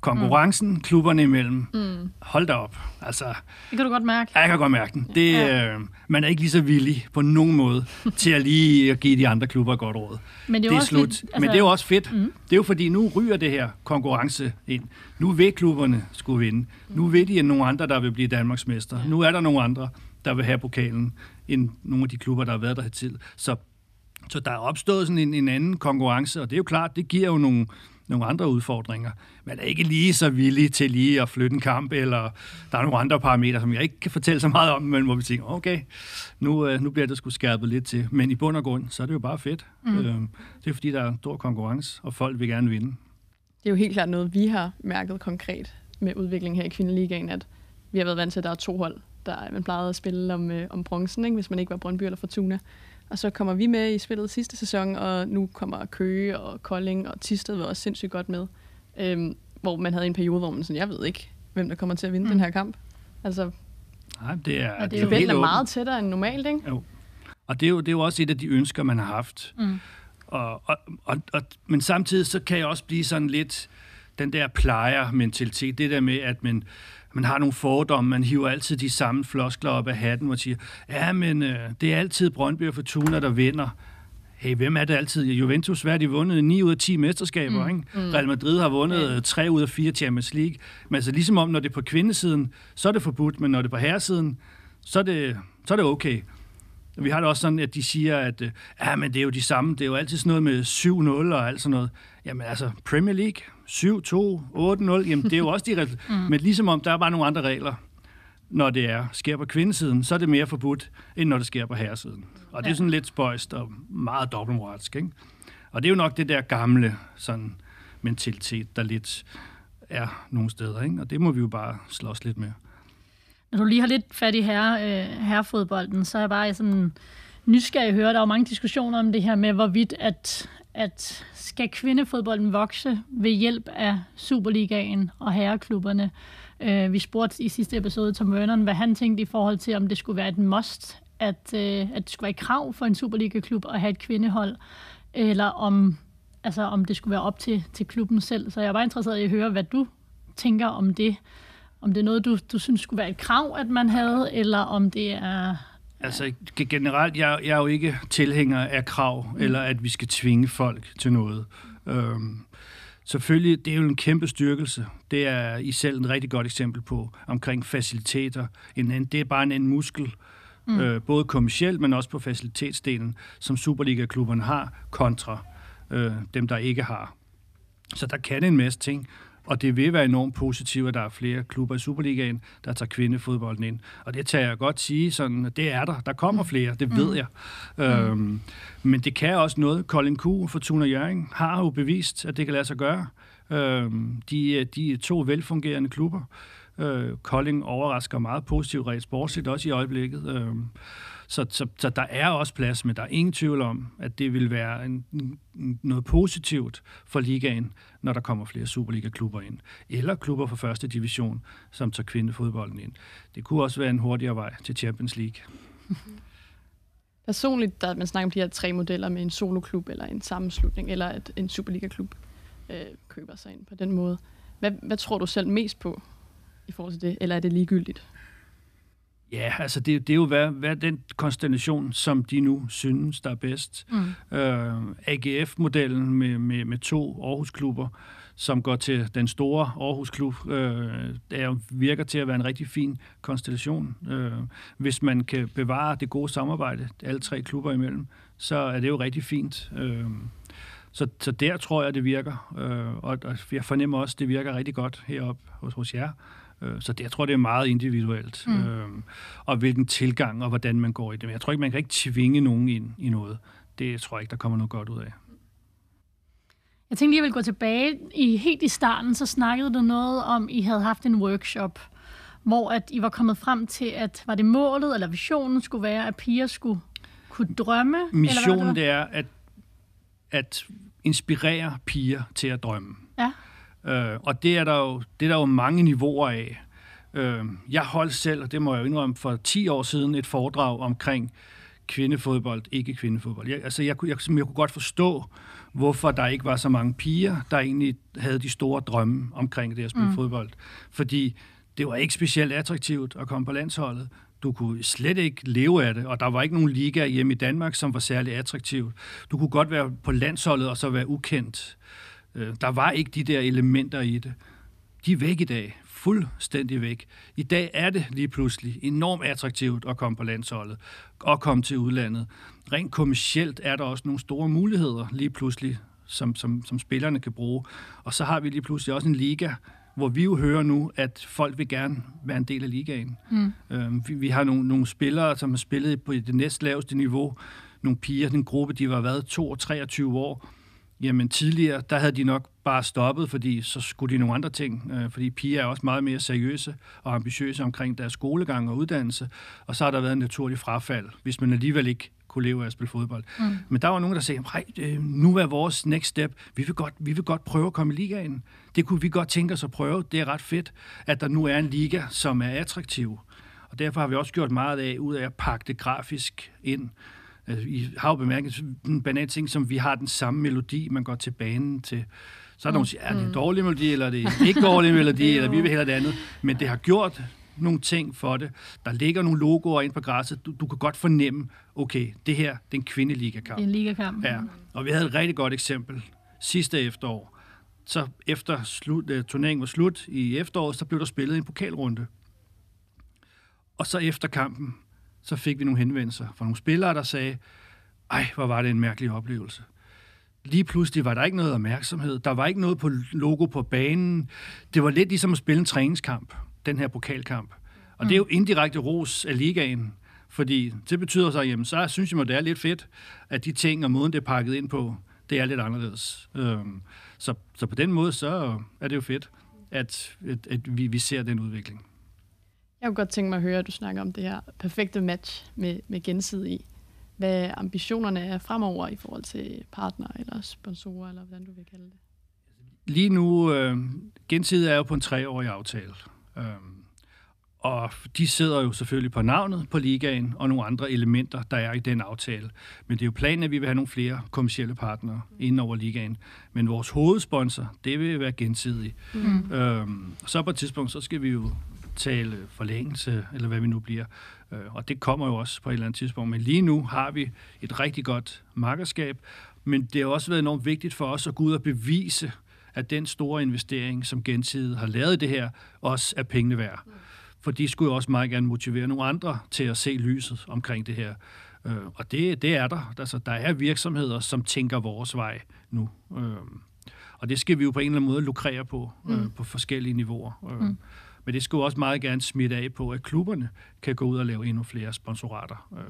Konkurrencen, mm. klubberne imellem, mm. hold da op. Altså, det kan du godt mærke. Ja, jeg kan godt mærke den. Det, ja. øh, man er ikke lige så villig på nogen måde til at lige at give de andre klubber godt råd. Men det er, det er slut. Lidt, altså... Men det er jo også fedt. Mm. Det er jo fordi, nu ryger det her konkurrence ind. Nu vil klubberne skulle vinde. Nu ved de, at nogle andre, der vil blive Danmarksmester. Ja. Nu er der nogle andre, der vil have pokalen end nogle af de klubber, der har været der til. Så, så der er opstået sådan en, en anden konkurrence, og det er jo klart, det giver jo nogle, nogle andre udfordringer. Man er ikke lige så villig til lige at flytte en kamp, eller der er nogle andre parametre, som jeg ikke kan fortælle så meget om, men hvor vi tænker, okay, nu, øh, nu bliver det sgu skærpet lidt til. Men i bund og grund, så er det jo bare fedt. Mm. Øhm, det er fordi, der er stor konkurrence, og folk vil gerne vinde. Det er jo helt klart noget, vi har mærket konkret med udviklingen her i Kvindeligaen, at vi har været vant til, at der er to hold, der man plejede at spille om, øh, om bronzen, ikke? hvis man ikke var Brøndby eller Fortuna. Og så kommer vi med i spillet sidste sæson, og nu kommer Køge og Kolding og Tisted var også sindssygt godt med. Øhm, hvor man havde en periode, hvor man sådan, jeg ved ikke, hvem der kommer til at vinde mm. den her kamp. Altså, Nej, det er, og det er, det er, er meget tættere end normalt, ikke? Jo. Og det er, jo, det er jo også et af de ønsker, man har haft. Mm. Og, og, og, og, men samtidig så kan jeg også blive sådan lidt den der plejer-mentalitet. Det der med, at man, man har nogle fordomme, man hiver altid de samme floskler op af hatten, man siger, ja, men øh, det er altid Brøndby og Fortuna, der vinder. Hey, hvem er det altid? Juventus, hvad har de vundet? 9 ud af 10 mesterskaber, mm. ikke? Mm. Real Madrid har vundet ja. 3 ud af 4 Champions League. Men altså ligesom om, når det er på kvindesiden, så er det forbudt, men når det er på herresiden, så er det, så er det okay. Vi har det også sådan, at de siger, at øh, ja, men det er jo de samme. Det er jo altid sådan noget med 7-0 og alt sådan noget. Jamen altså, Premier League, 7-2, 8-0, jamen det er jo også de regler. mm. Men ligesom om, der er bare nogle andre regler, når det er sker på kvindesiden, så er det mere forbudt, end når det sker på herresiden. Og det er sådan lidt spøjst og meget dobbeltmoralsk, ikke? Og det er jo nok det der gamle sådan mentalitet, der lidt er nogle steder, ikke? Og det må vi jo bare slås lidt med. Når du lige har lidt fat i herre, øh, herrefodbolden, så er jeg bare sådan nysgerrig at høre, der er jo mange diskussioner om det her med, hvorvidt at, at skal kvindefodbolden vokse ved hjælp af Superligaen og herreklubberne. Øh, vi spurgte i sidste episode Tom Vernon, hvad han tænkte i forhold til, om det skulle være et must, at, øh, at det skulle være et krav for en Superliga-klub at have et kvindehold, eller om, altså, om det skulle være op til, til klubben selv. Så jeg var interesseret i at høre, hvad du tænker om det. Om det er noget, du, du synes skulle være et krav, at man havde, eller om det er Altså generelt, jeg, jeg er jo ikke tilhænger af krav, mm. eller at vi skal tvinge folk til noget. Øhm, selvfølgelig, det er jo en kæmpe styrkelse. Det er i selv et rigtig godt eksempel på omkring faciliteter. En anden, det er bare en anden muskel, mm. øh, både kommercielt, men også på facilitetsdelen, som Superliga-klubberne har, kontra øh, dem, der ikke har. Så der kan en masse ting, og det vil være enormt positivt, at der er flere klubber i Superligaen, der tager kvindefodbolden ind. Og det tager jeg godt sige, sådan, det er der. Der kommer mm. flere, det ved mm. jeg. Mm. Øhm, men det kan også noget. Colin Kuh for Tuna Jørgen har jo bevist, at det kan lade sig gøre. Øhm, de, de er to velfungerende klubber. Øh, Kolding overrasker meget positivt rent sportsligt, også i øjeblikket. Øh, så, så, så der er også plads, men der er ingen tvivl om, at det vil være en, noget positivt for ligaen, når der kommer flere Superliga-klubber ind. Eller klubber fra første division, som tager kvindefodbolden ind. Det kunne også være en hurtigere vej til Champions League. Personligt, der man snakker om de her tre modeller med en soloklub eller en sammenslutning, eller at en Superliga-klub øh, køber sig ind på den måde. Hvad, hvad tror du selv mest på i forhold til det, eller er det ligegyldigt? Ja, altså det, det er jo hvad, hvad den konstellation, som de nu synes, der er bedst. Mm. Øh, AGF-modellen med, med, med to Aarhus-klubber, som går til den store Aarhus-klub, øh, er, virker til at være en rigtig fin konstellation. Øh, hvis man kan bevare det gode samarbejde, alle tre klubber imellem, så er det jo rigtig fint. Øh, så, så der tror jeg, det virker, øh, og, og jeg fornemmer også, det virker rigtig godt heroppe hos, hos jer. Øh, så det, jeg tror, det er meget individuelt. Mm. Øh, og hvilken tilgang og hvordan man går i det. Men jeg tror ikke, man kan ikke tvinge nogen ind i noget. Det tror jeg ikke, der kommer noget godt ud af. Jeg tænkte lige, jeg ville gå tilbage. I, helt i starten, så snakkede du noget om, I havde haft en workshop, hvor at I var kommet frem til, at var det målet eller visionen skulle være, at piger skulle kunne drømme? Missionen eller det, det er at, at inspirere piger til at drømme. Ja. Øh, og det er, der jo, det er der jo mange niveauer af. Øh, jeg holdt selv, og det må jeg jo indrømme, for 10 år siden et foredrag omkring kvindefodbold, ikke kvindefodbold. Jeg, altså, jeg, jeg, jeg, jeg kunne godt forstå, hvorfor der ikke var så mange piger, der egentlig havde de store drømme omkring det at spille mm. fodbold. Fordi det var ikke specielt attraktivt at komme på landsholdet. Du kunne slet ikke leve af det, og der var ikke nogen liga hjemme i Danmark, som var særlig attraktivt. Du kunne godt være på landsholdet og så være ukendt. Øh, der var ikke de der elementer i det. De er væk i dag. Fuldstændig væk. I dag er det lige pludselig enormt attraktivt at komme på landsholdet og komme til udlandet. Rent kommercielt er der også nogle store muligheder lige pludselig, som, som, som spillerne kan bruge. Og så har vi lige pludselig også en liga, hvor vi jo hører nu, at folk vil gerne være en del af ligaen. Mm. Øhm, vi, vi har nogle, nogle spillere, som har spillet på det næstlaveste niveau. Nogle piger, den gruppe, de var været 2 og 23 år Jamen tidligere, der havde de nok bare stoppet, fordi så skulle de nogle andre ting. Øh, fordi piger er også meget mere seriøse og ambitiøse omkring deres skolegang og uddannelse. Og så har der været en naturlig frafald, hvis man alligevel ikke kunne leve af at spille fodbold. Mm. Men der var nogen, der sagde, nej, øh, nu er vores next step, vi vil, godt, vi vil godt prøve at komme i ligaen. Det kunne vi godt tænke os at prøve. Det er ret fedt, at der nu er en liga, som er attraktiv. Og derfor har vi også gjort meget af, ud af at pakke det grafisk ind. Altså, I har jo bemærket en banal ting, som vi har den samme melodi, man går til banen til. Så er der nogen, der siger, er det en mm. dårlig melodi, eller er det ikke dårlig melodi, eller vi vil hellere det andet. Men det har gjort nogle ting for det. Der ligger nogle logoer ind på græsset. Du, du kan godt fornemme, okay, det her det er en kvindeligakamp. En ligakamp. Ja, og vi havde et rigtig godt eksempel sidste efterår. Så efter slut, uh, turneringen var slut i efteråret, så blev der spillet en pokalrunde. Og så efter kampen, så fik vi nogle henvendelser fra nogle spillere, der sagde, ej, hvor var det en mærkelig oplevelse. Lige pludselig var der ikke noget opmærksomhed. Der var ikke noget på logo på banen. Det var lidt ligesom at spille en træningskamp, den her pokalkamp. Og mm. det er jo mm. indirekte ros af ligaen. Fordi det betyder så, jamen, så synes jeg, at det er lidt fedt, at de ting og måden, det er pakket ind på, det er lidt anderledes. Øhm, så, så på den måde, så er det jo fedt, at, at, at vi, vi ser den udvikling. Jeg kunne godt tænke mig at høre, at du snakker om det her perfekte match med, med gensidig. Hvad ambitionerne er fremover i forhold til partner eller sponsorer, eller hvordan du vil kalde det? Lige nu, øh, gensidig er jo på en treårig aftale. Øh, og de sidder jo selvfølgelig på navnet på ligaen og nogle andre elementer, der er i den aftale. Men det er jo planen, at vi vil have nogle flere kommersielle partnere inden over ligaen. Men vores hovedsponsor, det vil være gensidig. Mm. Øhm, så på et tidspunkt, så skal vi jo tale forlængelse, eller hvad vi nu bliver. Øh, og det kommer jo også på et eller andet tidspunkt. Men lige nu har vi et rigtig godt markedskab, men det har også været enormt vigtigt for os at gå ud og bevise, at den store investering, som gensidigt har lavet i det her, også er pengene værd. For de skulle jo også meget gerne motivere nogle andre til at se lyset omkring det her. Øh, og det, det er der. Altså, der er virksomheder, som tænker vores vej nu. Øh, og det skal vi jo på en eller anden måde lukrere på, øh, på forskellige niveauer. Mm. Men det skulle også meget gerne smitte af på, at klubberne kan gå ud og lave endnu flere sponsorater. Øh.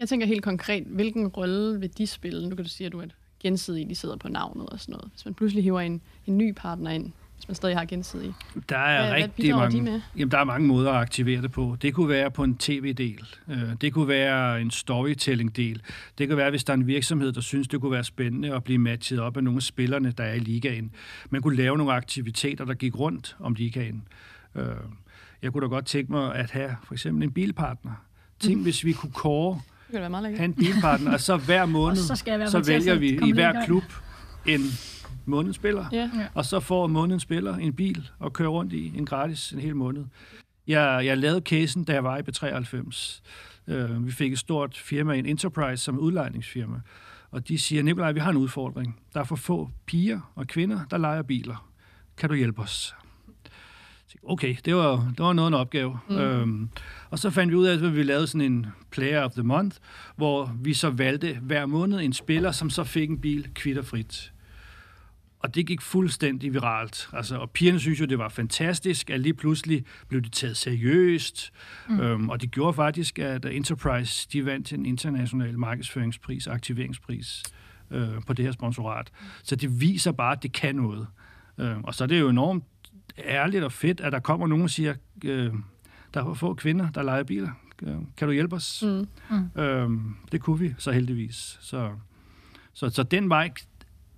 Jeg tænker helt konkret, hvilken rolle vil de spille? Nu kan du sige, at du er gensidigt, de sidder på navnet og sådan noget. Hvis man pludselig hiver en, en ny partner ind, hvis man stadig har gensidig. Der er Hvad- hvad rigtig de mange, med? jamen, der er mange måder at aktivere det på. Det kunne være på en tv-del. Øh, Det kunne være en storytelling-del. Det kunne være, hvis der er en virksomhed, der synes, det kunne være spændende at blive matchet op af nogle af spillerne, der er i ligaen. Man kunne lave nogle aktiviteter, der gik rundt om ligaen. Øh, Jeg kunne da godt tænke mig at have for eksempel en bilpartner. Tænk, hvis vi kunne kåre Det kan da være meget lækkert. have en bilpartner, og så hver måned, så så at vælger vi i hver gang. klub en månedens spiller. Ja. Og så får månedens spiller en bil og kører rundt i en gratis en hel måned. Jeg, jeg lavede casen, da jeg var i B93. Uh, vi fik et stort firma, en Enterprise, som udlejningsfirma. Og de siger, Nikolaj, vi har en udfordring. Der er for få piger og kvinder, der leger biler. Kan du hjælpe os? Okay, det var, det var noget en opgave. Mm. Øhm, og så fandt vi ud af, at vi lavede sådan en Player of the Month, hvor vi så valgte hver måned en spiller, som så fik en bil kvitterfrit. Og det gik fuldstændig viralt. Altså, og pigerne synes jo, det var fantastisk, at lige pludselig blev det taget seriøst. Mm. Øhm, og det gjorde faktisk, at Enterprise de vandt en international markedsføringspris, aktiveringspris øh, på det her sponsorat. Så det viser bare, at det kan noget. Øh, og så er det jo enormt ærligt og fedt, at der kommer nogen og siger, øh, der er få kvinder, der leger biler. Øh, Kan du hjælpe os? Mm. Mm. Øhm, det kunne vi så heldigvis. Så, så, så den vej,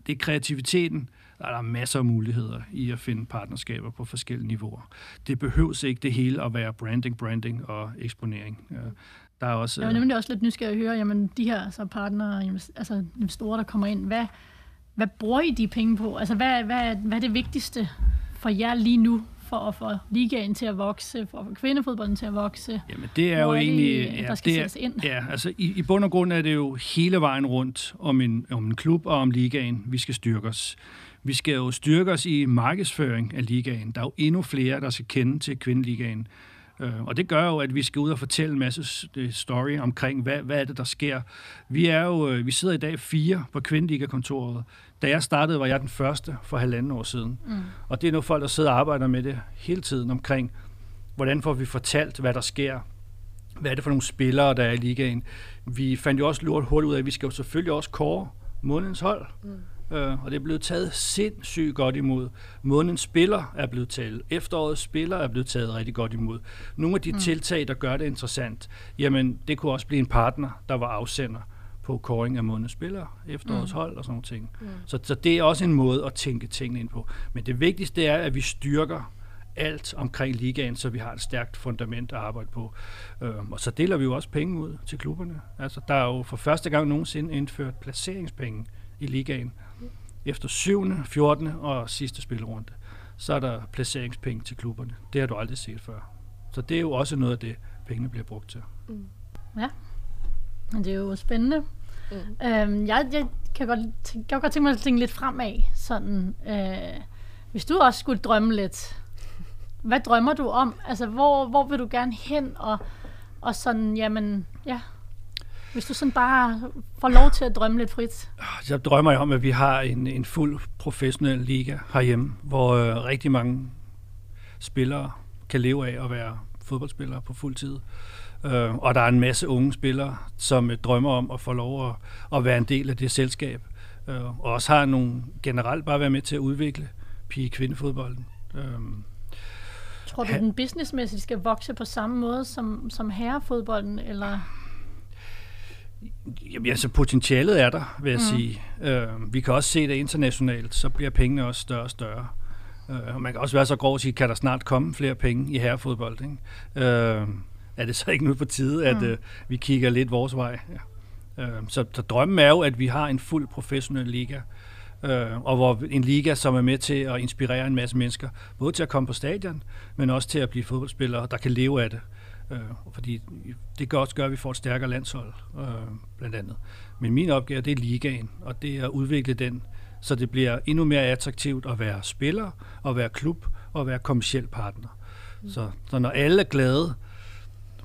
det er kreativiteten. Der er der masser af muligheder i at finde partnerskaber på forskellige niveauer. Det behøves ikke det hele at være branding, branding og eksponering. Øh, Der er også... Jeg var øh, nemlig også lidt nysgerrig at høre, jamen de her så partnere, altså investorer, der kommer ind, hvad, hvad bruger I de penge på? Altså hvad, hvad, hvad er det vigtigste for jer lige nu, for at få ligaen til at vokse, for at få kvindefodbolden til at vokse? Jamen, det er jo er det, egentlig... der skal det sættes ind? Ja, altså i, i bund og grund er det jo hele vejen rundt om en, om en klub og om ligaen, vi skal styrke os. Vi skal jo styrke os i markedsføring af ligaen. Der er jo endnu flere, der skal kende til kvindeligaen. Øh, Og det gør jo, at vi skal ud og fortælle en masse story omkring, hvad, hvad er det, der sker. Vi er jo, øh, vi sidder i dag fire på kvindeligakontoret. Da jeg startede, var jeg den første for halvanden år siden. Mm. Og det er nu folk, der sidder og arbejder med det hele tiden omkring, hvordan får vi fortalt, hvad der sker. Hvad er det for nogle spillere, der er i ligaen? Vi fandt jo også lort hurtigt ud af, at vi skal jo selvfølgelig også kåre månedens hold. Mm. Øh, og det er blevet taget sindssygt godt imod. Månedens spiller er blevet taget. Efterårets spiller er blevet taget rigtig godt imod. Nogle af de mm. tiltag, der gør det interessant, jamen det kunne også blive en partner, der var afsender på kåring af månedens spillere, efterårets mm. hold og sådan nogle ting. Mm. Så, så det er også en måde at tænke tingene ind på. Men det vigtigste er, at vi styrker alt omkring ligaen, så vi har et stærkt fundament at arbejde på. Øhm, og så deler vi jo også penge ud til klubberne. Altså, der er jo for første gang nogensinde indført placeringspenge i ligaen. Efter 7., 14. og sidste spilrunde, så er der placeringspenge til klubberne. Det har du aldrig set før. Så det er jo også noget af det, pengene bliver brugt til. Men det er jo spændende. Mm. Øhm, jeg, jeg, kan godt, tænke, jeg kan godt tænke mig at tænke lidt fremad. Sådan, øh, hvis du også skulle drømme lidt, hvad drømmer du om? Altså, hvor, hvor vil du gerne hen? Og, og sådan, jamen, ja. Hvis du sådan bare får lov til at drømme lidt frit. Så drømmer jeg om, at vi har en, en fuld professionel liga herhjemme, hvor øh, rigtig mange spillere kan leve af at være fodboldspillere på fuld tid. Øh, og der er en masse unge spillere, som øh, drømmer om at få lov at, at være en del af det selskab. Øh, og også har nogle generelt bare være med til at udvikle pige-kvindefodbolden. Øh, Tror du, den businessmæssigt skal vokse på samme måde som, som herrefodbolden? Eller? Jamen, altså potentialet er der, vil jeg mm. sige. Øh, vi kan også se det internationalt, så bliver pengene også større og større. Øh, og man kan også være så grov at sige, kan der snart komme flere penge i herrefodbold? Ikke? Øh, er det så ikke nu på tide, at Mm. øh, vi kigger lidt vores vej? Ja. Øh, så, så drømmen er jo, at vi har en fuld professionel liga, øh, og hvor en liga, som er med til at inspirere en masse mennesker, både til at komme på stadion, men også til at blive fodboldspillere, der kan leve af det. Øh, fordi det kan også gøre, at vi får et stærkere landshold, øh, blandt andet. Men min opgave, det er ligaen, og det er at udvikle den så det bliver endnu mere attraktivt at være spiller, og være klub, og være kommersiel partner. Mm. Så, så når alle er glade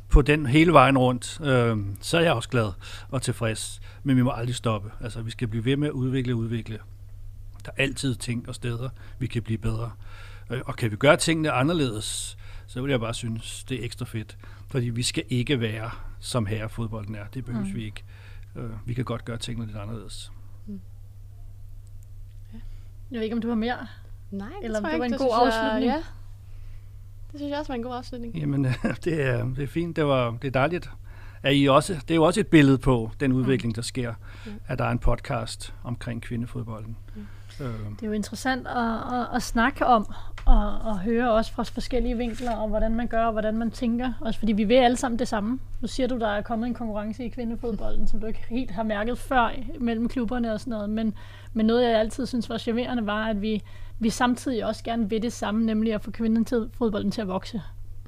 på den hele vejen rundt, øh, så er jeg også glad og tilfreds. Men vi må aldrig stoppe. Altså, vi skal blive ved med at udvikle og udvikle. Der er altid ting og steder, vi kan blive bedre. Øh, og kan vi gøre tingene anderledes, så vil jeg bare synes, det er ekstra fedt. Fordi vi skal ikke være, som herrefodbolden er. Det behøver mm. vi ikke. Øh, vi kan godt gøre tingene lidt anderledes. Mm. Jeg ved ikke, om du har mere? Nej, det Eller tror det var en god afslutning? Jeg, ja. Det synes jeg også var en god afslutning. Jamen, det er, det er fint. Det, var, det er dejligt. Er I også, det er jo også et billede på den udvikling, der sker, mm. at der er en podcast omkring kvindefodbolden. Mm. Øh. Det er jo interessant at, at, at snakke om, og, og høre også fra forskellige vinkler, og hvordan man gør, og hvordan man tænker. Også fordi vi vil alle sammen det samme. Nu siger du, der er kommet en konkurrence i kvindefodbolden, som du ikke helt har mærket før mellem klubberne og sådan noget. Men, men noget, jeg altid synes var charmerende, var, at vi, vi samtidig også gerne vil det samme, nemlig at få kvindefodbolden til at vokse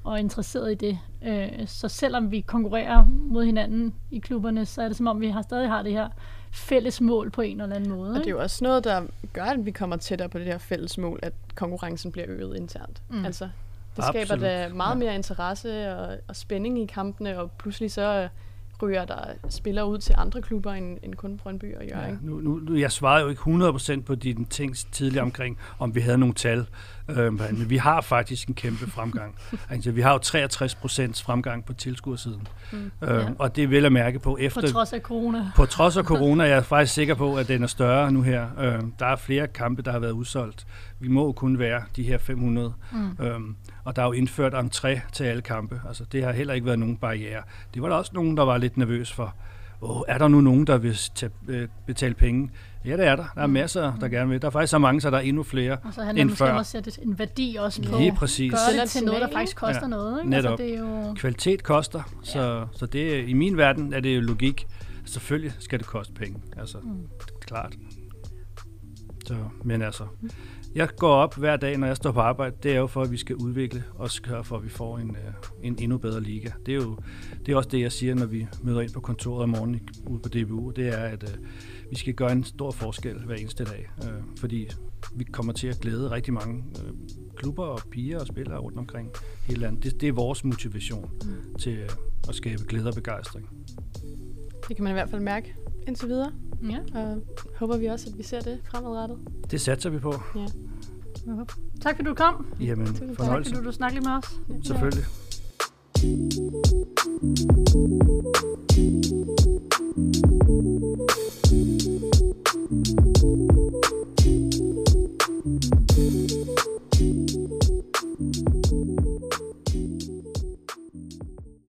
og er interesseret i det. Øh, så selvom vi konkurrerer mod hinanden i klubberne, så er det som om, vi har stadig har det her fælles mål på en eller anden måde. Og det er jo også noget, der gør, at vi kommer tættere på det her fælles mål, at konkurrencen bliver øget internt. Mm. Altså, det skaber Absolut. da meget mere interesse og, og spænding i kampene, og pludselig så ryger der spillere ud til andre klubber end, end kun Brøndby og Jørgen. Ja, nu, nu, jeg svarede jo ikke 100% på dine ting tidligere omkring, om vi havde nogle tal. Øh, men vi har faktisk en kæmpe fremgang. altså, vi har jo 63% fremgang på tilskuersiden. Mm, øh, ja. Og det vil jeg mærke på efter... På trods af corona. På trods af corona, jeg er faktisk sikker på, at den er større nu her. Øh, der er flere kampe, der har været udsolgt. Vi må kun være de her 500. Mm. Øh, og der er jo indført entré til alle kampe. Altså, det har heller ikke været nogen barriere. Det var der også nogen, der var lidt nervøs for. Åh, er der nu nogen, der vil tage, øh, betale penge? Ja, det er der. Der er mm. masser, der gerne vil. Der er faktisk så mange, så der er endnu flere Og så handler det måske om at sætte en værdi også på. Lige præcis. Gøre det til noget, der faktisk koster ja, noget. Ikke? Netop. Altså, det er jo... Kvalitet koster, så, ja. så det, i min verden er det jo logik. Selvfølgelig skal det koste penge. Altså, mm. klart. Så, men altså, mm. Jeg går op hver dag, når jeg står på arbejde. Det er jo for, at vi skal udvikle og for, at vi får en, øh, en endnu bedre liga. Det er jo det er også det, jeg siger, når vi møder ind på kontoret om morgenen ude på DBU. Det er, at uh, vi skal gøre en stor forskel hver eneste dag. Uh, fordi vi kommer til at glæde rigtig mange uh, klubber og piger og spillere rundt omkring hele landet. Det, det er vores motivation mm. til uh, at skabe glæde og begejstring. Det kan man i hvert fald mærke indtil videre. Ja. Og håber vi også, at vi ser det fremadrettet. Det satser vi på. Ja. Tak fordi du kom. Jamen, fornøjelse. Tak fordi du snakkede med os. Selvfølgelig.